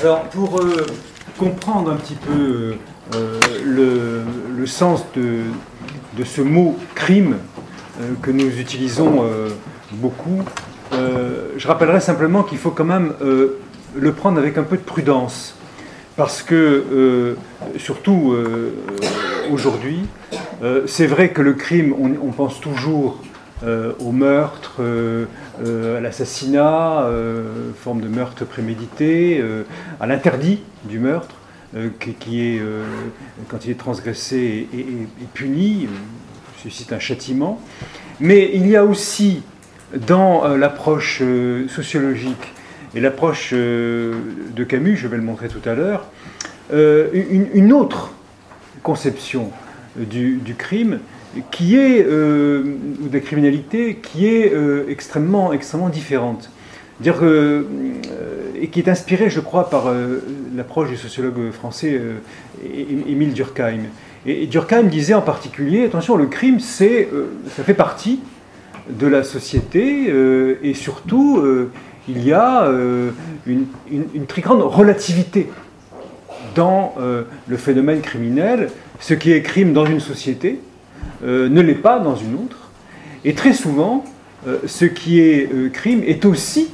Alors, pour comprendre un petit peu le, sens de, de, ce mot crime que nous utilisons beaucoup, je rappellerai simplement qu'il faut quand même le prendre avec un peu de prudence. Parce que, surtout aujourd'hui, c'est vrai que le crime, on pense toujours euh, au meurtre, euh, euh, à l'assassinat, forme de meurtre prémédité, à l'interdit du meurtre, qui, est, quand il est transgressé et, puni, suscite un châtiment. Mais il y a aussi dans l'approche sociologique et l'approche de Camus, je vais le montrer tout à l'heure, une, autre conception du crime qui est, euh, ou de la criminalité, qui est euh, extrêmement, extrêmement différente. Dire euh, et qui est inspirée, je crois, par l'approche du sociologue français Émile Durkheim. Et, Durkheim disait en particulier, attention, le crime, c'est, ça fait partie de la société, et surtout, il y a une, très grande relativité dans le phénomène criminel. Ce qui est crime dans une société, euh, ne l'est pas dans une autre. Et très souvent, euh, ce qui est euh, crime est aussi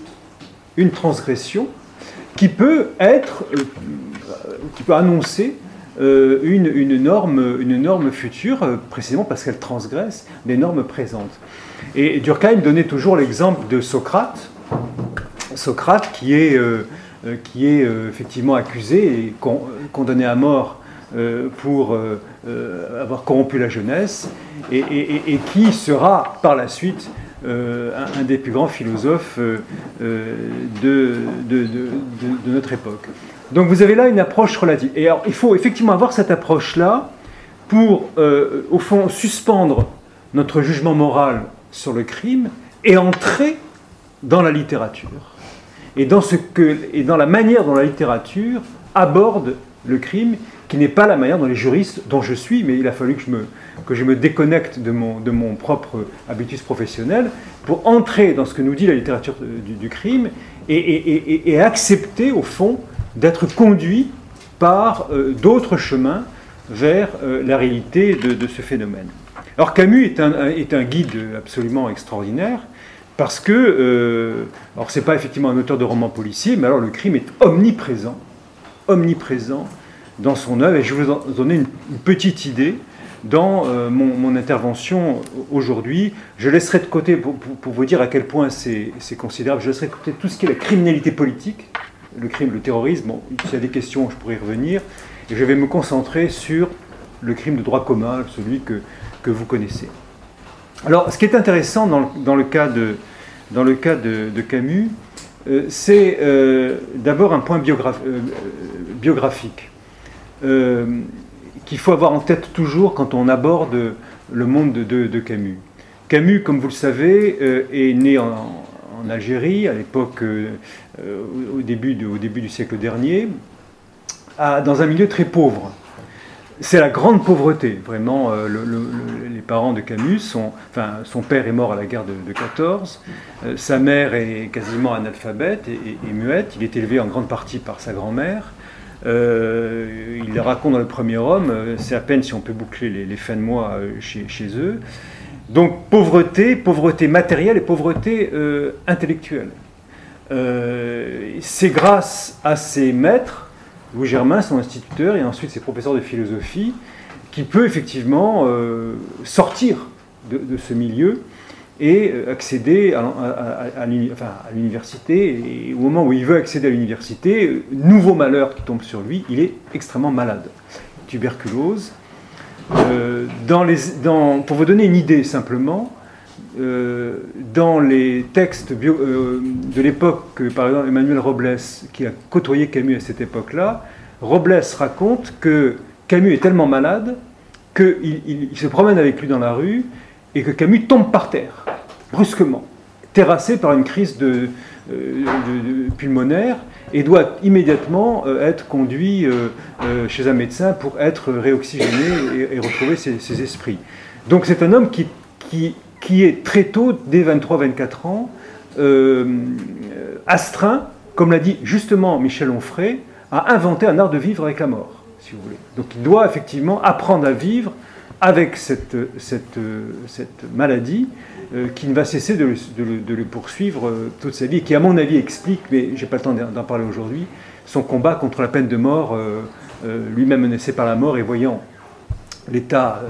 une transgression qui peut être, qui peut annoncer une, une, norme, une norme future, précisément parce qu'elle transgresse des normes présentes. Et Durkheim donnait toujours l'exemple de Socrate, Socrate qui est, qui est effectivement accusé et condamné à mort pour euh, avoir corrompu la jeunesse, et, qui sera par la suite euh, un, des plus grands philosophes euh, de, de, notre époque. Donc vous avez là une approche relative. Et alors il faut effectivement avoir cette approche-là pour, au fond, suspendre notre jugement moral sur le crime et entrer dans la littérature. Et dans, ce que, et dans la manière dont la littérature aborde le crime qui n'est pas la manière dont les juristes, dont je suis, mais il a fallu que je me, déconnecte de mon, de propre habitus professionnel pour entrer dans ce que nous dit la littérature du, crime et, accepter, au fond, d'être conduit par euh, d'autres chemins vers euh, la réalité de, ce phénomène. Alors Camus est un, est un guide absolument extraordinaire parce que, euh, alors c'est pas effectivement un auteur de romans policiers, mais alors le crime est omniprésent, omniprésent dans son œuvre. Et je vais vous donner une, petite idée dans euh, mon, intervention aujourd'hui. Je laisserai de côté, pour, vous dire à quel point c'est considérable, je laisserai de côté tout ce qui est la criminalité politique, le crime, le terrorisme. Bon, s'il y a des questions, je pourrais y revenir. Et je vais me concentrer sur le crime de droit commun, celui que, que vous connaissez. Alors, ce qui est intéressant dans le, dans le cas de, dans le cas de, Camus, c'est euh, d'abord un point biographique. Euh, qu'il faut avoir en tête toujours quand on aborde le monde de, Camus. Camus, comme vous le savez, euh, est né en, Algérie, à l'époque, euh, au, début du siècle dernier, dans un milieu très pauvre. C'est la grande pauvreté, vraiment. les parents de Camus, sont, enfin, son père est mort à la guerre de, 14, sa mère est quasiment analphabète et, muette. Il est élevé en grande partie par sa grand-mère. Euh, il raconte dans le premier homme, euh, c'est à peine si on peut boucler les, fins de mois euh, chez, eux. Donc pauvreté, pauvreté matérielle et pauvreté intellectuelle. c'est grâce à ses maîtres, Louis Germain, son instituteur, et ensuite ses professeurs de philosophie, qu'il peut effectivement sortir de, ce milieu et euh, accéder à, l'université. Et au moment où il veut accéder à l'université, nouveau malheur qui tombe sur lui, il est extrêmement malade. Tuberculose. Euh, pour vous donner une idée simplement, euh, dans les textes de l'époque, par exemple Emmanuel Robles, qui a côtoyé Camus à cette époque-là, Robles raconte que Camus est tellement malade qu'il il se promène avec lui dans la rue et que Camus tombe par terre, brusquement, terrassé par une crise de, euh, pulmonaire et doit immédiatement euh, être conduit euh, chez un médecin pour être réoxygéné et, retrouver ses, esprits. Donc c'est un homme qui, qui, est très tôt, dès 23-24 ans, astreint comme l'a dit justement Michel Onfray, a inventé un art de vivre avec la mort, si vous voulez. Donc il doit effectivement apprendre à vivre avec cette, maladie euh, qui ne va cesser de le, poursuivre euh, toute sa vie, et qui à mon avis explique, mais je n'ai pas le temps d'en parler aujourd'hui, son combat contre la peine de mort, euh, lui-même menacé par la mort et voyant l'État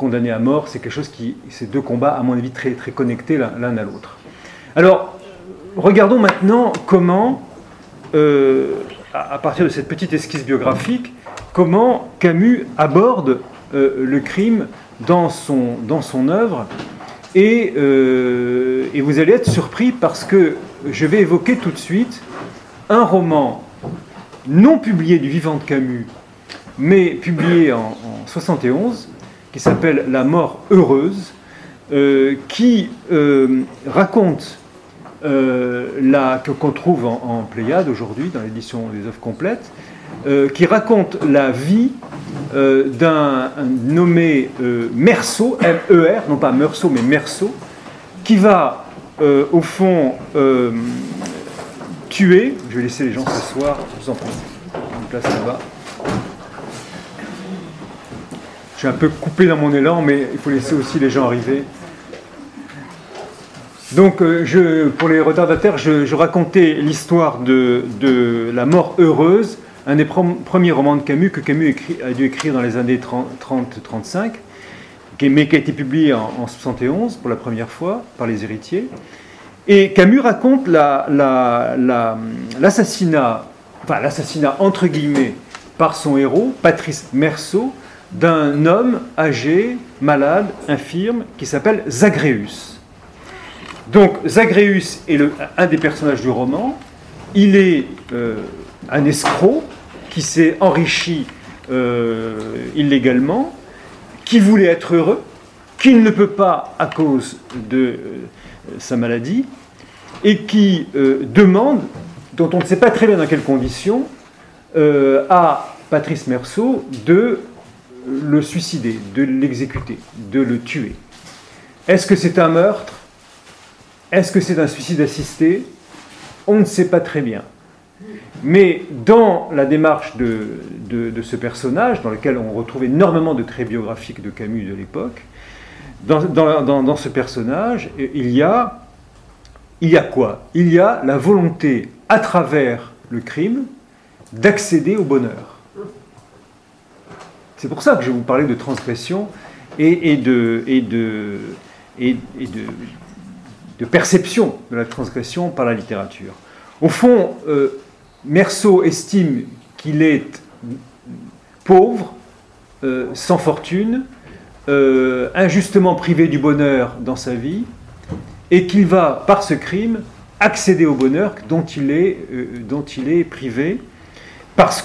condamné à mort, c'est quelque chose qui, ces deux combats, à mon avis, très, très connectés l'un à l'autre. Alors, regardons maintenant comment, à partir de cette petite esquisse biographique, comment Camus aborde le crime dans son, dans son œuvre euh, et, vous allez être surpris parce que je vais évoquer tout de suite un roman non publié du vivant de Camus, mais publié en, 1971, qui s'appelle La mort heureuse, euh, qui euh, raconte la que qu'on trouve en, Pléiade aujourd'hui dans l'édition des œuvres complètes, qui raconte la vie euh, d'un nommé euh, Merceau, M-E-R, non pas Meursault, mais Merceau, qui va, euh, au fond, tuer. Je vais laisser les gens s'asseoir, je vous en prie. Une place là-bas. Je suis un peu coupé dans mon élan, mais il faut laisser aussi les gens arriver. Donc, je, pour les retardataires, je, racontais l'histoire de, de, la mort heureuse un des premiers romans de Camus que Camus a dû écrire dans les années 30-35, mais qui a été publié en, 1971 71 pour la première fois par les héritiers. Et Camus raconte l'assassinat, enfin l'assassinat entre guillemets, par son héros, Patrice Merceau, d'un homme âgé, malade, infirme, qui s'appelle Zagreus. Donc Zagreus est un des personnages du roman. Il est euh, un escroc qui s'est enrichi euh, illégalement, qui voulait être heureux, qui ne le peut pas à cause de euh, sa maladie, et qui demande, dont on ne sait pas très bien dans quelles conditions, à Patrice Merceau de le suicider, de l'exécuter, de le tuer. Est-ce que c'est un meurtre? Est-ce que c'est un suicide assisté? On ne sait pas très bien. Mais dans la démarche de, ce personnage, dans lequel on retrouve énormément de traits biographiques de Camus de l'époque, dans, ce personnage, il y, a, il y a quoi? Il y a la volonté, à travers le crime, d'accéder au bonheur. C'est pour ça que je vous parler de transgression et, de, perception de la transgression par la littérature. Au fond, euh, Merceau estime qu'il est pauvre, euh, sans fortune, euh, injustement privé du bonheur dans sa vie, et qu'il va, par ce crime, accéder au bonheur dont il est, privé, parce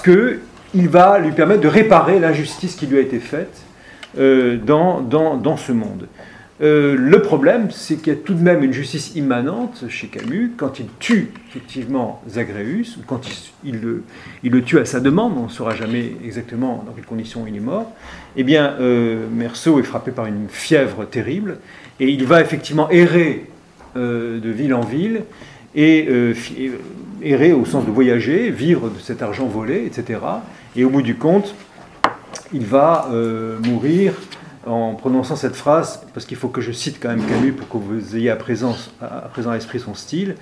qu'il va lui permettre de réparer l'injustice qui lui a été faite dans, dans, ce monde. Euh, le problème, c'est qu'il y a tout de même une justice immanente chez Camus quand il tue effectivement Zagreus, ou quand il, le, tue à sa demande, on ne saura jamais exactement dans quelles conditions il est mort. Eh bien, euh, Merceau est frappé par une fièvre terrible et il va effectivement errer euh, de ville en ville et errer au sens de voyager, vivre de cet argent volé, etc. Et au bout du compte, il va mourir en prononçant cette phrase, parce qu'il faut que je cite quand même Camus pour que vous ayez à présent à, présent à l'esprit son style,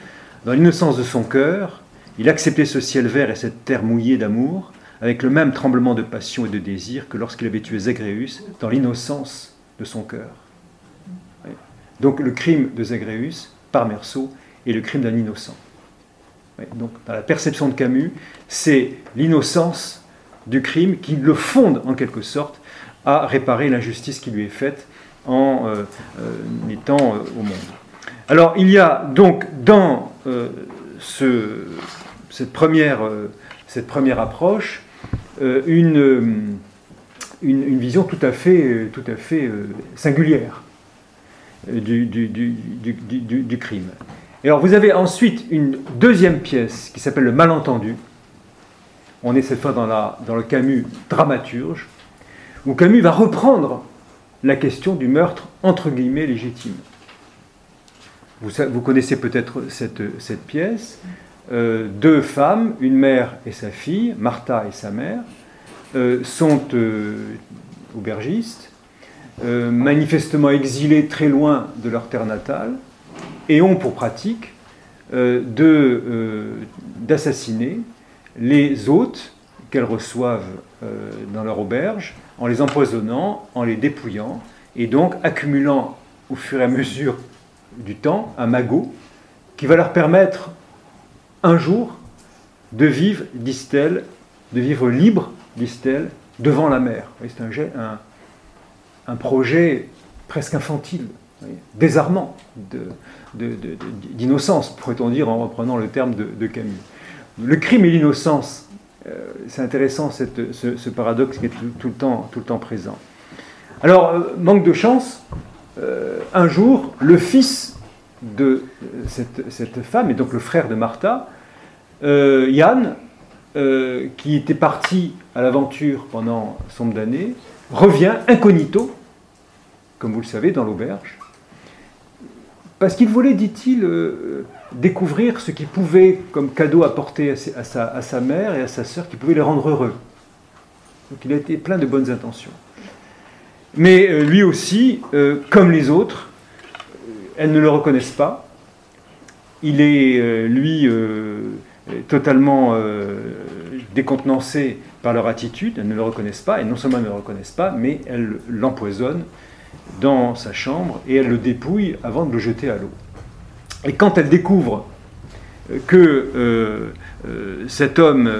dans l'innocence de son cœur, il acceptait ce ciel vert et cette terre mouillée d'amour, avec le même tremblement de passion et de désir que lorsqu'il avait tué Zagreus dans l'innocence de son cœur. Donc le crime de Zagreus, par Merceau, est le crime d'un innocent. Donc dans la perception de Camus, c'est l'innocence du crime qui le fonde en quelque sorte à réparer l'injustice qui lui est faite en euh, euh, étant euh, au monde. Alors il y a donc dans ce, cette, première, cette première approche une, une, vision tout à fait, tout à fait singulière du, du, du, du, crime. Et alors vous avez ensuite une deuxième pièce qui s'appelle Le malentendu. On est cette fois dans, le Camus dramaturge, où Camus va reprendre la question du meurtre entre guillemets légitime. Vous, connaissez peut-être cette, cette, pièce. deux femmes, une mère et sa fille, Martha et sa mère, sont aubergistes, manifestement exilées très loin de leur terre natale, et ont pour pratique d'assassiner les hôtes qu'elles reçoivent dans leur auberge en les empoisonnant, en les dépouillant, et donc accumulant au fur et à mesure du temps un magot qui va leur permettre un jour de vivre, disent-elles, de vivre libre, disent-elles, devant la mer. C'est un, projet presque infantile, désarmant d'innocence, pourrait-on dire en reprenant le terme de, Camus. Le crime et l'innocence, euh, c'est intéressant ce, paradoxe qui est tout, le temps, tout le temps présent. Alors, euh, manque de chance, euh, un jour, le fils de cette, femme, et donc le frère de Martha, Yann, qui était parti à l'aventure pendant son d'années, revient incognito, comme vous le savez, dans l'auberge, parce qu'il voulait, dit-il, découvrir ce qu'il pouvait comme cadeau apporter à, sa, mère et à sa sœur, qui pouvait les rendre heureux. Donc il a été plein de bonnes intentions. Mais euh, lui aussi, euh, comme les autres, euh, elles ne le reconnaissent pas. Il est, lui, totalement décontenancé par leur attitude. Elles ne le reconnaissent pas, et non seulement elles ne le reconnaissent pas, mais elles l'empoisonnent dans sa chambre et elles le dépouillent avant de le jeter à l'eau. Et quand elle découvre euh, que euh, euh, cet homme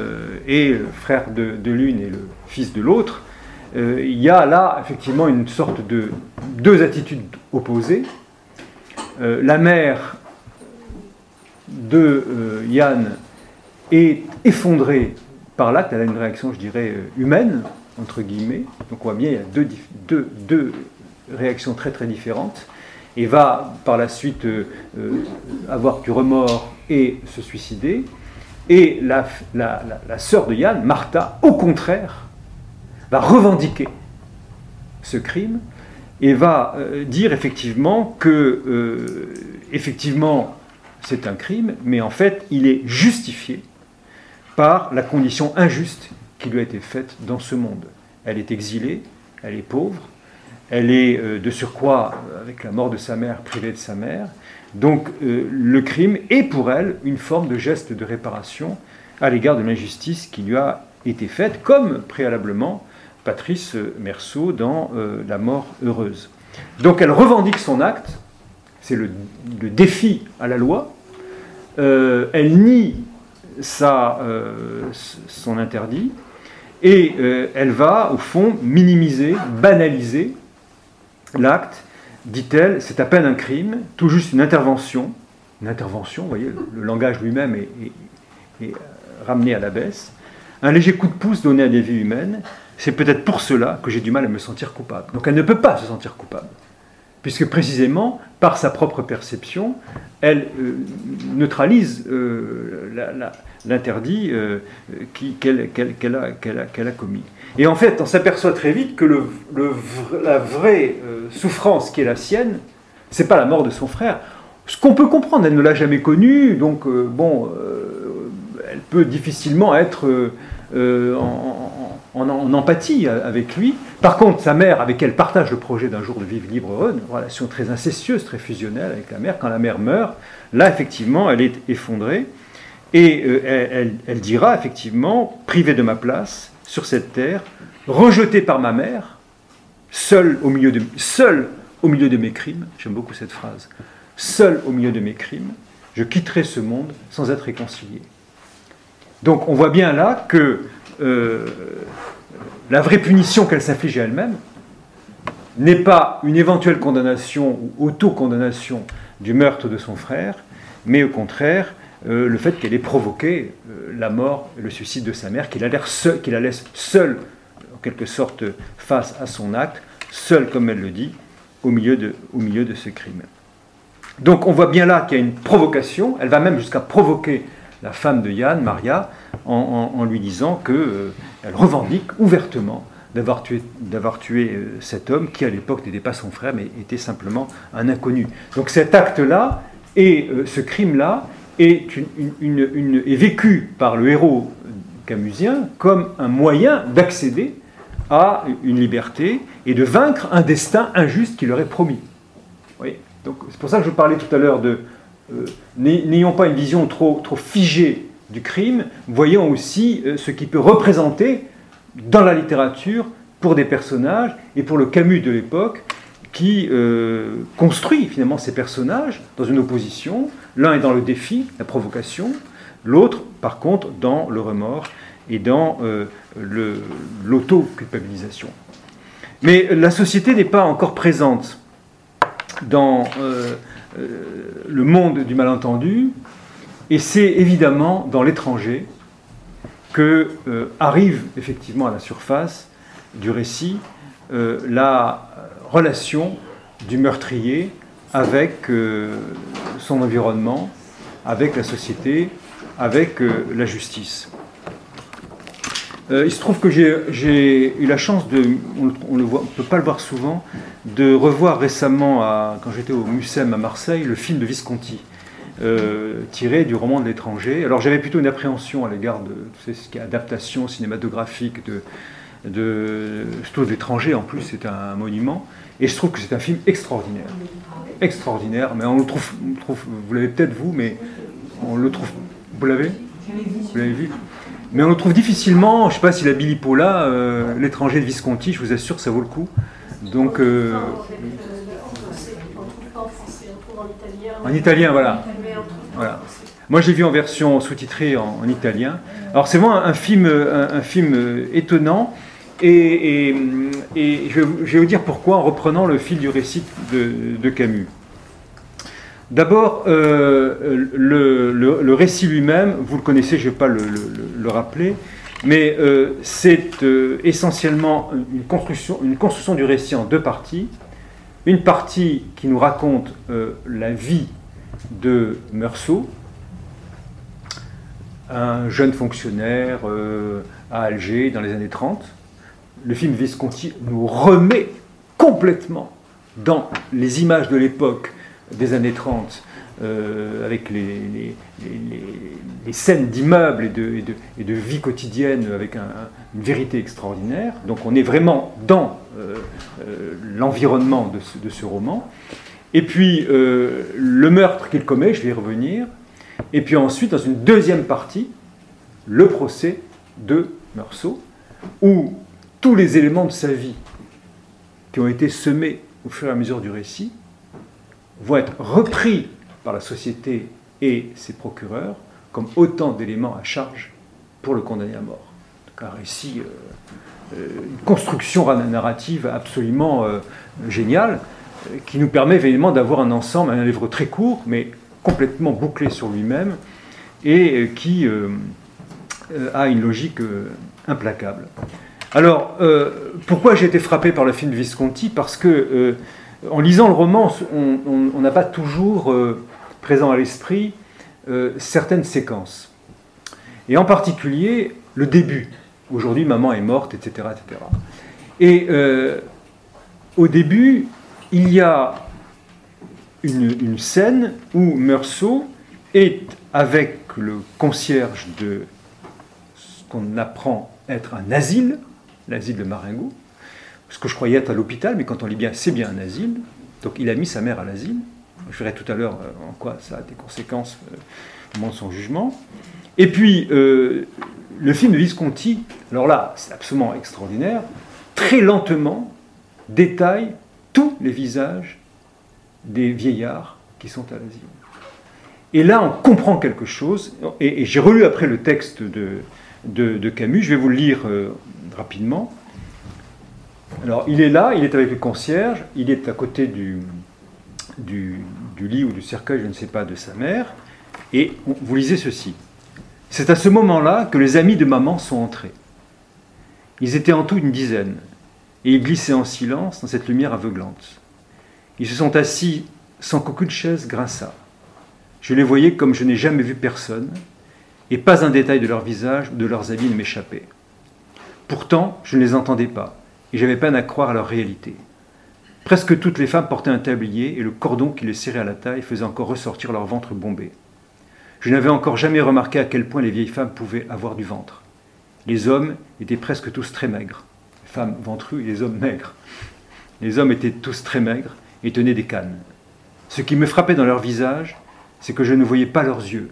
est le frère de, l'une et le fils de l'autre, il y a là effectivement une sorte de deux attitudes opposées. la mère de Yann est effondrée par l'acte, elle a une réaction, je dirais, humaine, entre guillemets. Donc on voit bien, il y a deux réactions très très différentes et va par la suite euh, euh, avoir du remords et se suicider. Et la, la, sœur de Yann, Martha, au contraire, va revendiquer ce crime et va euh, dire effectivement que effectivement c'est un crime, mais en fait il est justifié par la condition injuste qui lui a été faite dans ce monde. Elle est exilée, elle est pauvre, elle est euh, de surcroît, euh, avec la mort de sa mère, privée de sa mère. Donc euh, le crime est pour elle une forme de geste de réparation à l'égard de l'injustice qui lui a été faite, comme préalablement Patrice Merceau dans La mort heureuse. Donc elle revendique son acte, c'est le, défi à la loi, elle nie son interdit, et elle va, au fond, minimiser, banaliser L'acte, dit-elle, c'est à peine un crime, tout juste une intervention. Une intervention, vous voyez, le, langage lui-même est, est, ramené à la baisse. Un léger coup de pouce donné à des vies humaines, c'est peut-être pour cela que j'ai du mal à me sentir coupable. Donc elle ne peut pas se sentir coupable, puisque précisément, par sa propre perception, elle euh, neutralise euh, l'interdit euh, qu'elle a, commis. Et en fait, on s'aperçoit très vite que la vraie souffrance qui est la sienne, c'est pas la mort de son frère. Ce qu'on peut comprendre, elle ne l'a jamais connu, donc bon, elle peut difficilement être en, empathie avec lui. Par contre, sa mère, avec elle partage le projet d'un jour de vivre libre une relation très incestueuse, très fusionnelle avec la mère. Quand la mère meurt, là, effectivement, elle est effondrée. Et euh, elle, dira, effectivement, privée de ma place sur cette terre, rejetée par ma mère, seule au milieu de, mes crimes, j'aime beaucoup cette phrase, seule au milieu de mes crimes, je quitterai ce monde sans être réconcilié. Donc on voit bien là que euh, la vraie punition qu'elle s'inflige à elle-même n'est pas une éventuelle condamnation ou auto-condamnation du meurtre de son frère, mais au contraire euh, le fait qu'elle ait provoqué euh, la mort et le suicide de sa mère, qu'il la, la laisse seule, en quelque sorte, face à son acte, seule, comme elle le dit, au milieu de, ce crime. Donc on voit bien là qu'il y a une provocation, elle va même jusqu'à provoquer la femme de Yann, Maria, en, lui disant qu'elle euh, revendique ouvertement d'avoir tué, cet homme qui à l'époque n'était pas son frère mais était simplement un inconnu. Donc cet acte-là et ce crime-là est, vécue par le héros camusien comme un moyen d'accéder à une liberté et de vaincre un destin injuste qui leur est promis. Donc c'est pour ça que je parlais tout à l'heure de euh, n'ayons pas une vision trop, trop figée du crime, voyons aussi euh, ce qui peut représenter dans la littérature pour des personnages et pour le Camus de l'époque qui euh, construit finalement ces personnages dans une opposition. L'un est dans le défi, la provocation, l'autre par contre dans le remords et dans l'auto-culpabilisation. Mais la société n'est pas encore présente dans euh, euh, le monde du malentendu, et c'est évidemment dans l'étranger que euh, arrive effectivement à la surface du récit la relation du meurtrier avec son environnement, avec la société, avec la justice. il se trouve que j'ai eu la chance de, on ne peut pas le voir souvent, de revoir récemment, quand j'étais au Mucem à Marseille, le film de Visconti, euh, tiré du roman de l'étranger. Alors j'avais plutôt une appréhension à l'égard de ce qui est adaptation cinématographique de, de, de l'étranger, en plus c'est un monument, et je trouve que c'est un film extraordinaire. Extraordinaire, mais on le trouve, vous l'avez peut-être vous, mais on le trouve, vous l'avez? Vous l'avez vu? Mais on le trouve difficilement, je ne sais pas si la Billy Paula, euh, l'étranger de Visconti, je vous assure ça vaut le coup. Donc, euh, en italien, voilà. voilà. Moi, j'ai vu en version sous-titrée en, italien. Alors, c'est vraiment un, film, un, film euh, étonnant. Et, je, vais vous dire pourquoi en reprenant le fil du récit de, Camus. D'abord, euh, le, récit lui-même, vous le connaissez, je ne vais pas le rappeler, mais euh, c'est euh, essentiellement une construction, une construction du récit en deux parties. Une partie qui nous raconte la vie de Meursault, un jeune fonctionnaire à Alger dans les années 30. Le film Visconti nous remet complètement dans les images de l'époque des années 30 euh, avec les, scènes d'immeubles et de, vie quotidienne avec une vérité extraordinaire. Donc on est vraiment dans euh, euh, l'environnement de, ce roman. Et puis le meurtre qu'il commet, je vais y revenir. Et puis ensuite, dans une deuxième partie, le procès de Meursault, où tous les éléments de sa vie qui ont été semés au fur et à mesure du récit vont être repris par la société et ses procureurs comme autant d'éléments à charge pour le condamner à mort. Un récit, euh, euh, une construction narrative absolument euh, géniale qui nous permet évidemment d'avoir un ensemble, un livre très court, mais complètement bouclé sur lui-même et qui a une logique implacable. Alors, pourquoi j'ai été frappé par le film Visconti? Parce que, en lisant le roman, on n'a pas toujours présent à l'esprit euh, certaines séquences. Et en particulier le début. Aujourd'hui, maman est morte, etc. etc. Et euh, au début, il y a une, scène où Meursault est avec le concierge de ce qu'on apprend être un asile, l'asile de Marengo, ce que je croyais être à l'hôpital, mais quand on lit bien, c'est bien un asile. Donc il a mis sa mère à l'asile. Je verrai tout à l'heure euh, en quoi ça a des conséquences euh, au moment de son jugement. Et puis, euh, le film de Visconti, alors là, c'est absolument extraordinaire, très lentement détaille tous les visages des vieillards qui sont à l'asile. Et là, on comprend quelque chose, et, j'ai relu après le texte de, de, Camus, je vais vous le lire rapidement. Alors, il est là, il est avec le concierge, il est à côté du, du, lit ou du cercueil, je ne sais pas, de sa mère, et vous lisez ceci. C'est à ce moment-là que les amis de maman sont entrés. Ils étaient en tout une dizaine, et ils glissaient en silence dans cette lumière aveuglante. Ils se sont assis sans qu'aucune chaise grinçât. Je les voyais comme je n'ai jamais vu personne, et pas un détail de leur visage ou de leurs habits ne m'échappait. Pourtant, je ne les entendais pas, et j'avais peine à croire à leur réalité. Presque toutes les femmes portaient un tablier et le cordon qui les serrait à la taille faisait encore ressortir leur ventre bombé. Je n'avais encore jamais remarqué à quel point les vieilles femmes pouvaient avoir du ventre. Les hommes étaient presque tous très maigres. Les femmes ventrues et les hommes maigres. Les hommes étaient tous très maigres et tenaient des cannes. Ce qui me frappait dans leur visage, c'est que je ne voyais pas leurs yeux,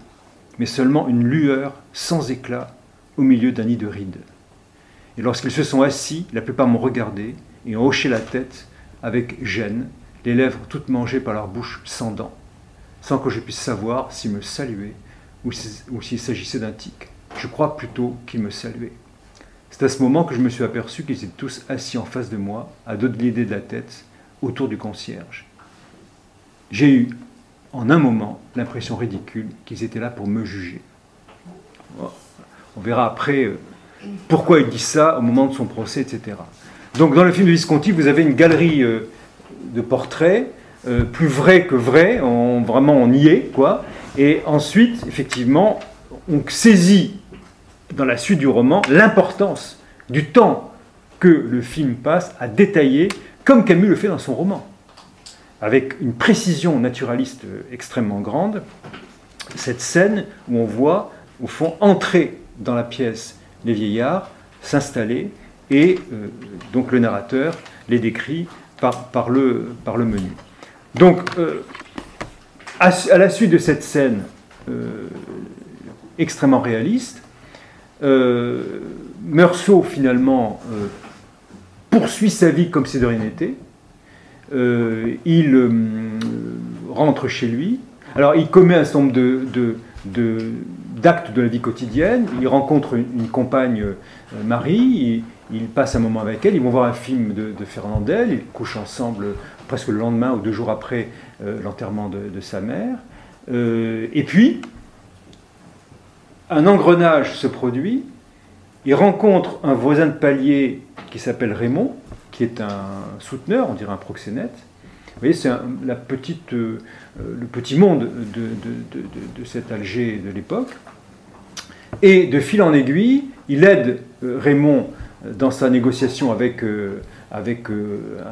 mais seulement une lueur sans éclat au milieu d'un nid de rides. Et lorsqu'ils se sont assis, la plupart m'ont regardé et ont hoché la tête avec gêne, les lèvres toutes mangées par leur bouche sans dents, sans que je puisse savoir s'ils me saluaient ou s'il s'agissait d'un tic. Je crois plutôt qu'ils me saluaient. C'est à ce moment que je me suis aperçu qu'ils étaient tous assis en face de moi, à deux de de la tête, autour du concierge. J'ai eu, en un moment, l'impression ridicule qu'ils étaient là pour me juger. On verra après euh, pourquoi il dit ça au moment de son procès, etc. Donc dans le film de Visconti, vous avez une galerie euh, de portraits, euh, plus vrai que vrai, on, vraiment on y est, quoi. Et ensuite, effectivement, on saisit dans la suite du roman l'importance du temps que le film passe à détailler, comme Camus le fait dans son roman, avec une précision naturaliste extrêmement grande, cette scène où on voit, au fond, entrer dans la pièce les vieillards, s'installer, et euh, donc le narrateur les décrit par, le menu. Donc, euh, à, la suite de cette scène euh, extrêmement réaliste, Meursault finalement poursuit sa vie comme si de rien n'était. il rentre chez lui. Alors, il commet un certain nombre de, d'actes de, la vie quotidienne. Il rencontre une, compagne, Marie il passe un moment avec elle, ils vont voir un film de, Fernandel, ils couchent ensemble presque le lendemain ou deux jours après euh, l'enterrement de, sa mère. Euh, et puis, un engrenage se produit, il rencontre un voisin de palier qui s'appelle Raymond, qui est un souteneur, on dirait un proxénète. Vous voyez, c'est petite, euh, le petit monde de, de cet Alger de l'époque. Et de fil en aiguille, il aide Raymond dans sa négociation avec, euh, euh,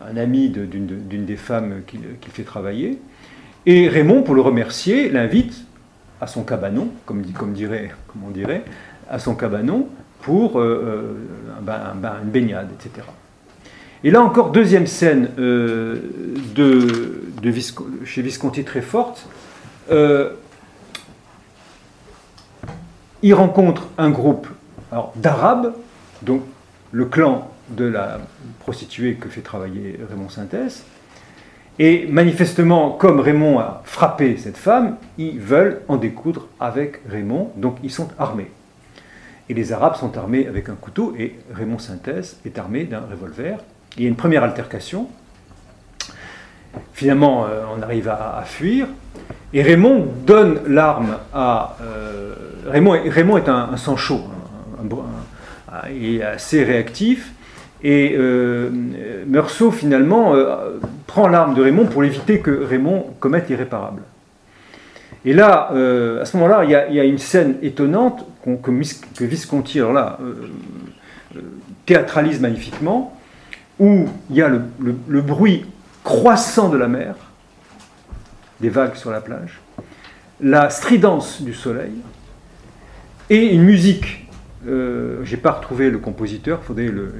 un, ami d'une des femmes qu'il fait travailler. Et Raymond, pour le remercier, l'invite à son cabanon, comme, on dirait, à son cabanon pour euh, une baignade, etc. Et là encore, deuxième scène de, de chez Visconti très forte. il rencontre un groupe d'Arabes donc le clan de la prostituée que fait travailler Raymond Synthèse. Et manifestement, comme Raymond a frappé cette femme, ils veulent en découdre avec Raymond, donc ils sont armés. Et les Arabes sont armés avec un couteau, et Raymond Synthèse est armé d'un revolver. Il y a une première altercation. Finalement, euh, on arrive à, fuir. Et Raymond donne l'arme à... Euh, Raymond, Raymond, est un, sang chaud, il est assez réactif. Et euh, Meursault, finalement, prend l'arme de Raymond pour éviter que Raymond commette l'irréparable. Et là, à ce moment-là, il, y, a une scène étonnante que, Visconti alors là, théâtralise magnifiquement, où il y a le, bruit croissant de la mer, des vagues sur la plage, la stridence du soleil, et une musique euh, j'ai pas retrouvé le compositeur, faudrait le.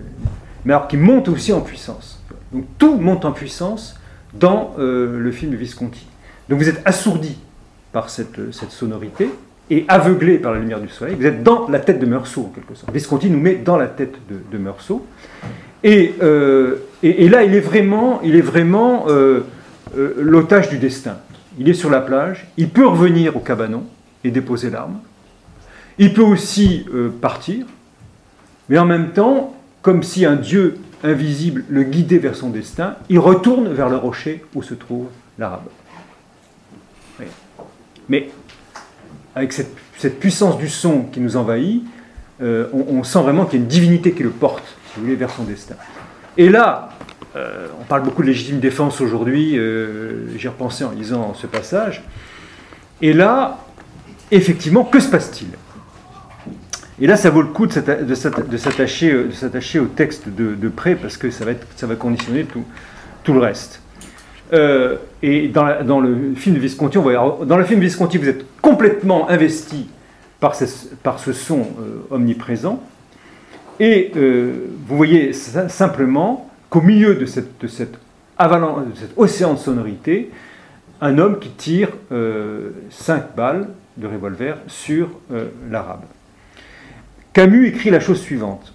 Mais alors qui monte aussi en puissance. Donc tout monte en puissance dans euh, le film Visconti. Donc vous êtes assourdi par cette, sonorité et aveuglé par la lumière du soleil. Vous êtes dans la tête de Meursault en quelque sorte. Visconti nous met dans la tête de Meursault. Et, euh, et, là, il est vraiment, il est vraiment euh, euh, l'otage du destin. Il est sur la plage, il peut revenir au cabanon et déposer l'arme. Il peut aussi partir, mais en même temps, comme si un Dieu invisible le guidait vers son destin, il retourne vers le rocher où se trouve l'arabe. Mais avec cette, puissance du son qui nous envahit, on, sent vraiment qu'il y a une divinité qui le porte, vers son destin. Et là, euh, on parle beaucoup de légitime défense aujourd'hui, j'ai repensé en lisant ce passage, et là, effectivement, que se passe-t-il? Et là, ça vaut le coup de s'attacher au texte de, près parce que ça va, conditionner tout, le reste. Euh, et dans, le film Visconti, vous êtes complètement investi par ce, son euh, omniprésent. Et euh, vous voyez simplement qu'au milieu de, cette, cet océan de sonorité, un homme qui tire euh, cinq balles de revolver sur l'arabe. Camus écrit la chose suivante.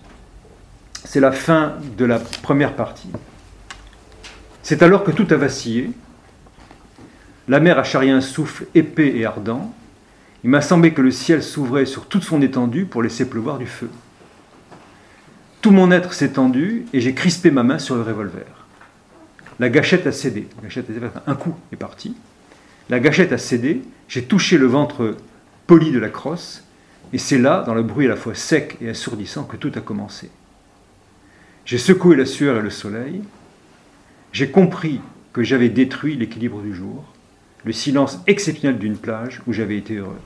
C'est la fin de la première partie. C'est alors que tout a vacillé. La mer a charrié un souffle épais et ardent. Il m'a semblé que le ciel s'ouvrait sur toute son étendue pour laisser pleuvoir du feu. Tout mon être s'est tendu et j'ai crispé ma main sur le revolver. La gâchette a cédé. un coup est parti. La gâchette a cédé. J'ai touché le ventre poli de la crosse. Et c'est là, dans le bruit à la fois sec et assourdissant, que tout a commencé. J'ai secoué la sueur et le soleil. J'ai compris que j'avais détruit l'équilibre du jour, le silence exceptionnel d'une plage où j'avais été heureux.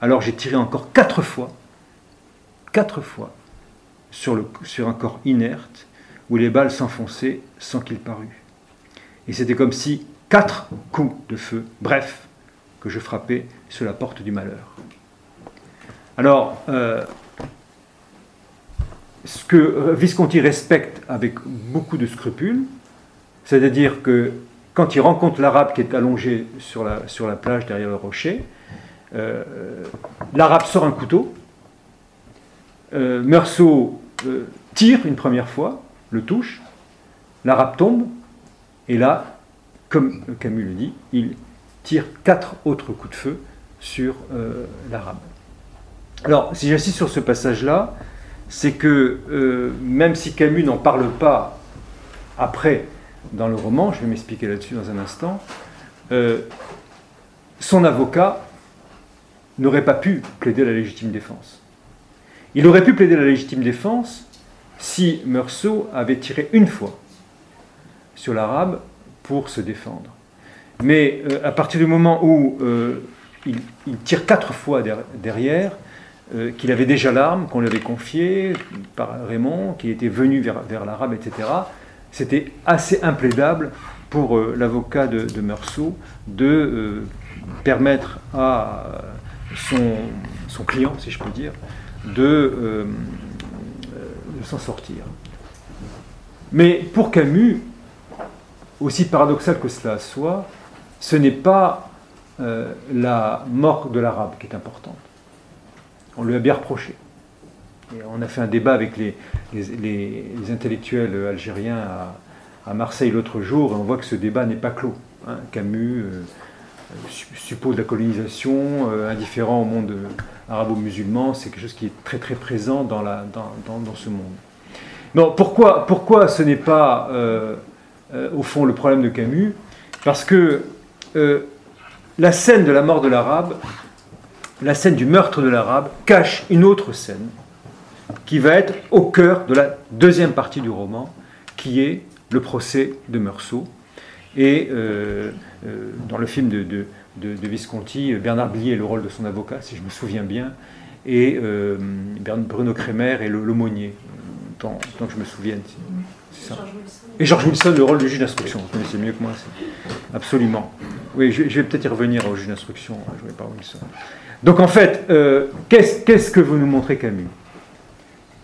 Alors j'ai tiré encore quatre fois, quatre fois, sur, un corps inerte où les balles s'enfonçaient sans qu'il parût. Et c'était comme si quatre coups de feu, bref, que je frappais sur la porte du malheur. Alors, euh, ce que Visconti respecte avec beaucoup de scrupules, c'est-à-dire que quand il rencontre l'arabe qui est allongé sur la, sur la plage derrière le rocher, euh, l'arabe sort un couteau, euh, Meursault euh, tire une première fois, le touche, l'arabe tombe, et là, comme Camus le dit, il tire quatre autres coups de feu sur l'arabe. Alors, si j'insiste sur ce passage-là, c'est que même si Camus n'en parle pas après dans le roman, je vais m'expliquer là-dessus dans un instant, euh, son avocat n'aurait pas pu plaider la légitime défense. Il aurait pu plaider la légitime défense si Meursault avait tiré une fois sur l'arabe pour se défendre. Mais euh, à partir du moment où euh, il, tire quatre fois derrière, qu'il avait déjà l'arme, qu'on lui avait confiée par Raymond, qu'il était venu vers, l'arabe, etc., c'était assez implaidable pour euh, l'avocat de, Meursault de euh, permettre à son, client, si je peux dire, de, euh, de s'en sortir. Mais pour Camus, aussi paradoxal que cela soit, ce n'est pas la mort de l'arabe qui est importante. On lui a bien reproché on a fait un débat avec les, intellectuels algériens à, Marseille l'autre jour, et on voit que ce débat n'est pas clos. Hein. Camus euh, suppose la colonisation, euh, indifférent au monde arabo-musulman, c'est quelque chose qui est très très présent dans, ce monde. Non, pourquoi, pourquoi ce n'est pas, euh, au fond, le problème de Camus? Parce que la scène de la mort de l'arabe, la scène du meurtre de l'arabe, cache une autre scène qui va être au cœur de la deuxième partie du roman, qui est le procès de Meursault. Et euh, euh, dans le film de, Visconti, Bernard Blier est le rôle de son avocat, si je me souviens bien, et euh, Bruno Kremer est l'aumônier, tant, tant, que je me souvienne. Ça. Et George Wilson, le rôle du juge d'instruction. c'est mieux que moi. Absolument. Oui, je, vais peut-être y revenir au juge d'instruction. Je vais pas Wilson. Donc en fait, qu'est-ce que vous nous montrez Camus?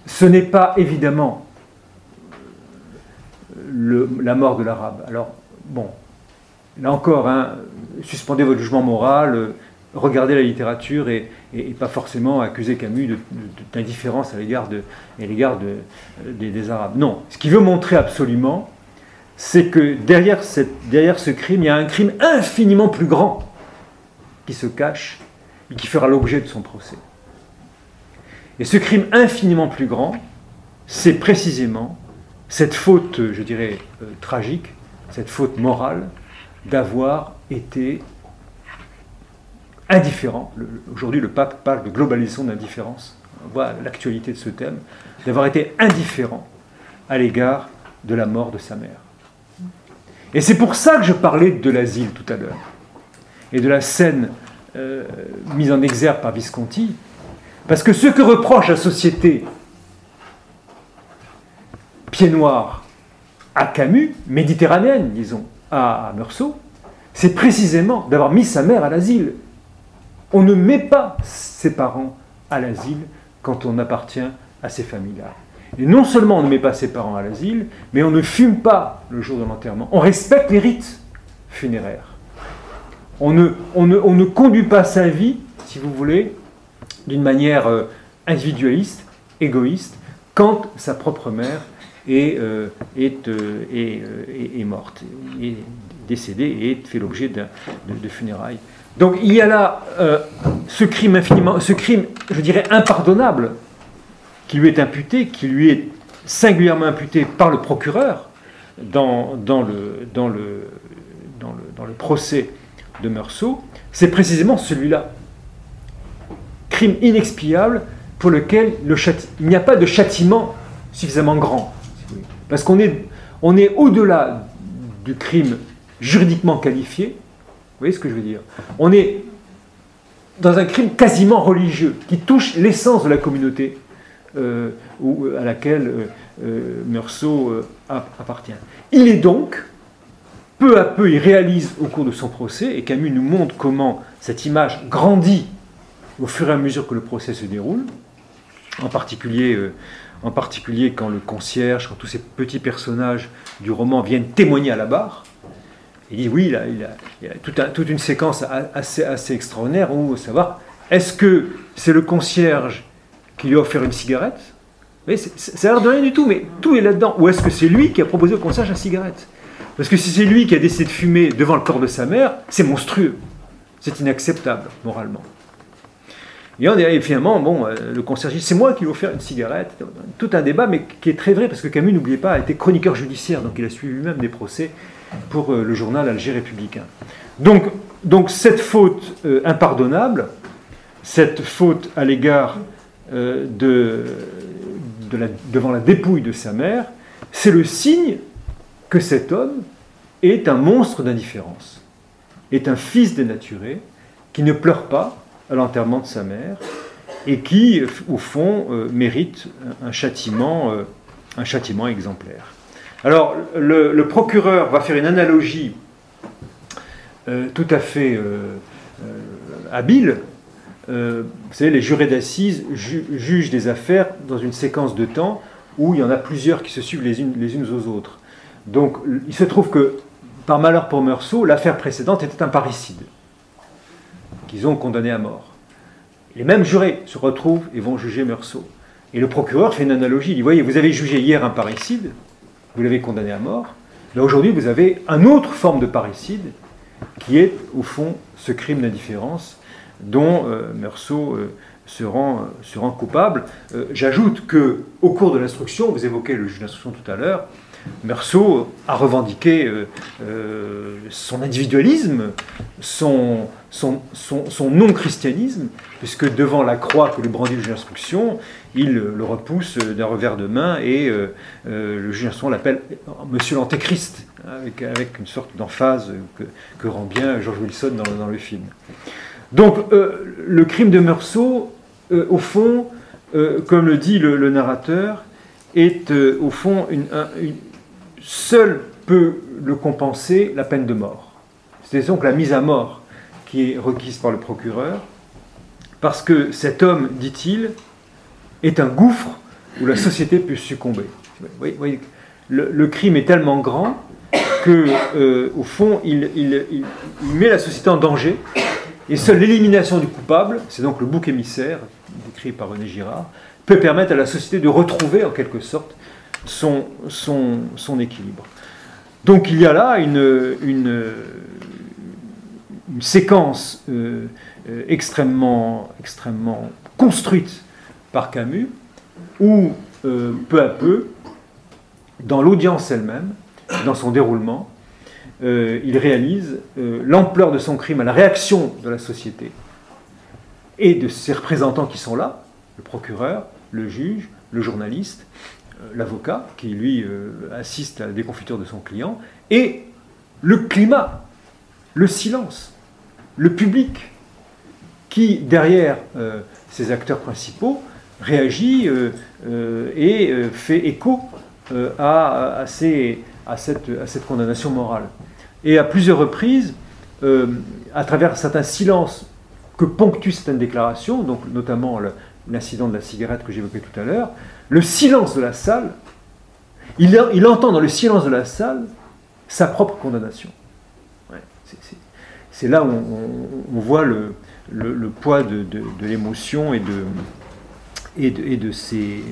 Ce n'est pas évidemment la mort de l'arabe. Alors, bon, là encore, hein, suspendez votre jugement moral, regardez la littérature et, pas forcément accuser Camus d'indifférence à l'égard, l'égard des, Arabes. Non, ce qu'il veut montrer absolument, c'est que derrière, derrière ce crime, il y a un crime infiniment plus grand qui se cache et qui fera l'objet de son procès. Et ce crime infiniment plus grand, c'est précisément cette faute, je dirais, euh, tragique, cette faute morale d'avoir été indifférent. Aujourd'hui, le pape parle de globalisation d'indifférence. On voit l'actualité de ce thème, d'avoir été indifférent à l'égard de la mort de sa mère. Et c'est pour ça que je parlais de l'asile tout à l'heure, et de la scène euh, mise en exergue par Visconti, parce que ce que reproche la société pied noir à Camus, méditerranéenne, disons, à Meursault, c'est précisément d'avoir mis sa mère à l'asile. On ne met pas ses parents à l'asile quand on appartient à ces familles-là. Et non seulement on ne met pas ses parents à l'asile, mais on ne fume pas le jour de l'enterrement. On respecte les rites funéraires. On ne, on ne, conduit pas sa vie, si vous voulez, d'une manière euh, individualiste, égoïste, quand sa propre mère est, euh, est, euh, est, est, morte, est décédée et fait l'objet de, funérailles. Donc il y a là ce crime infiniment, ce crime, je dirais, impardonnable qui lui est imputé, qui lui est singulièrement imputé par le procureur dans, dans, le, dans, le, dans, le, dans le procès de Meursault, c'est précisément celui-là. Crime inexpiable pour lequel le il n'y a pas de châtiment suffisamment grand. Parce qu'on est, on est au-delà du crime juridiquement qualifié. Vous voyez ce que je veux dire? On est dans un crime quasiment religieux qui touche l'essence de la communauté euh, à laquelle euh, euh, Meursault appartient. Il est donc, peu à peu, il réalise au cours de son procès, et Camus nous montre comment cette image grandit au fur et à mesure que le procès se déroule, en particulier, en particulier quand le concierge, quand tous ces petits personnages du roman viennent témoigner à la barre. Il dit oui, il a, a, toute, une séquence assez, assez extraordinaire où savoir est-ce que c'est le concierge qui lui a offert une cigarette? Mais ça a l'air de rien du tout, mais tout est là-dedans. Ou est-ce que c'est lui qui a proposé au concierge la cigarette? Parce que si c'est lui qui a décidé de fumer devant le corps de sa mère, c'est monstrueux. C'est inacceptable, moralement. Et, on est, finalement, bon, euh, le concierge dit c'est moi qui lui ai offert une cigarette. Tout un débat, mais qui est très vrai, parce que Camus, n'oubliez pas, a été chroniqueur judiciaire, donc il a suivi lui-même des procès pour euh, le journal Alger républicain. Donc, donc cette faute euh, impardonnable, cette faute à l'égard de, devant la dépouille de sa mère, c'est le signe que cet homme est un monstre d'indifférence, est un fils dénaturé, qui ne pleure pas à l'enterrement de sa mère, et qui, au fond, euh, mérite un châtiment, euh, un châtiment exemplaire. Alors, le, procureur va faire une analogie tout à fait habile euh, vous savez, les jurés d'assises jugent des affaires dans une séquence de temps où il y en a plusieurs qui se suivent les unes, les unes aux autres. Donc il se trouve que, par malheur pour Meursault, l'affaire précédente était un parricide, qu'ils ont condamné à mort. Les mêmes jurés se retrouvent et vont juger Meursault. Et le procureur fait une analogie, il dit, voyez, vous avez jugé hier un parricide, vous l'avez condamné à mort, là aujourd'hui vous avez une autre forme de parricide, qui est au fond ce crime d'indifférence dont euh, Meursault euh, se rend, se rend, coupable. Euh, j'ajoute que au cours de l'instruction, vous évoquez le juge d'instruction tout à l'heure, Meursault a revendiqué son individualisme, son, son, son, non-christianisme, puisque devant la croix que lui brandit le juge d'instruction, il le repousse d'un revers de main et le juge d'instruction l'appelle Monsieur l'Antéchrist, avec, une sorte d'emphase que, rend bien George Wilson dans, le film. Donc euh, le crime de Meursault, euh, au fond, euh, comme le dit le, narrateur, est au fond une, seul peut le compenser la peine de mort. C'est donc la mise à mort qui est requise par le procureur, parce que cet homme, dit-il, est un gouffre où la société peut succomber. le, crime est tellement grand que, au fond, il, met la société en danger et seule l'élimination du coupable, c'est donc le bouc émissaire, décrit par René Girard, peut permettre à la société de retrouver en quelque sorte son, équilibre. Donc il y a là une, séquence euh, euh, extrêmement, construite par Camus, où euh, peu à peu, dans l'audience elle-même, dans son déroulement, il réalise l'ampleur de son crime à la réaction de la société et de ses représentants qui sont là, le procureur, le juge, le journaliste, l'avocat qui lui assiste à la déconfiture de son client, et le climat, le silence, le public qui, derrière ces acteurs principaux, réagit et fait écho à, cette, à cette condamnation morale. Et à plusieurs reprises, euh, à travers certains silences que ponctuent certaines déclarations, donc notamment l'incident de la cigarette que j'évoquais tout à l'heure, le silence de la salle, il, entend dans le silence de la salle sa propre condamnation. c'est là où on, voit le, poids de, l'émotion et de, ces,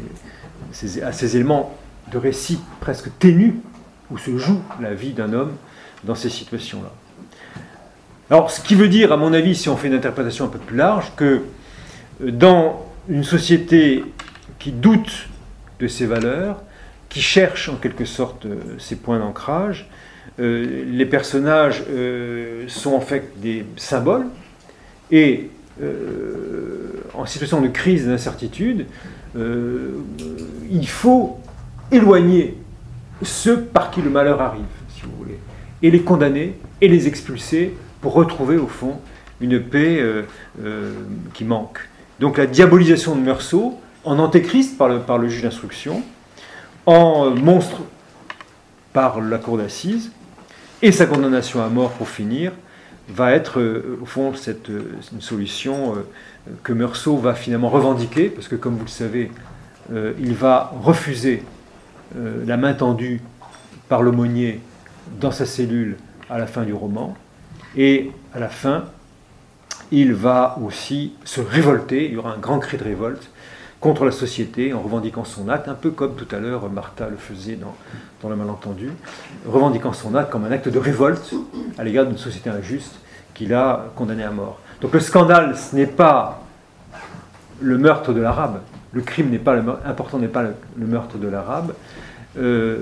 ces, ces, éléments de récit presque ténus où se joue la vie d'un homme dans ces situations-là. Alors, ce qui veut dire, à mon avis, si on fait une interprétation un peu plus large, que euh, dans une société qui doute de ses valeurs, qui cherche en quelque sorte euh, ses points d'ancrage, euh, les personnages sont en fait des symboles, et en situation de crise et d'incertitude, il faut éloigner ceux par qui le malheur arrive, si vous voulez, et les condamner et les expulser pour retrouver au fond une paix euh, euh, qui manque. Donc la diabolisation de Meursault, en antéchrist par le, juge d'instruction, en monstre par la cour d'assises, et sa condamnation à mort pour finir, va être euh, au fond cette, une solution que Meursault va finalement revendiquer, parce que comme vous le savez, il va refuser la main tendue par l'aumônier dans sa cellule à la fin du roman. Et à la fin, il va aussi se révolter, il y aura un grand cri de révolte contre la société en revendiquant son acte, un peu comme tout à l'heure Martha le faisait dans, dans le malentendu, revendiquant son acte comme un acte de révolte à l'égard d'une société injuste qu'il a condamné à mort. Donc le scandale, ce n'est pas le meurtre de l'arabe, le crime n'est pas important n'est pas le meurtre de l'arabe, euh,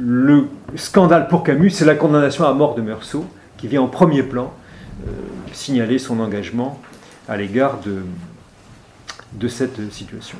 le scandale pour Camus, c'est la condamnation à mort de Meursault, qui vient en premier plan signaler son engagement à l'égard de, cette situation.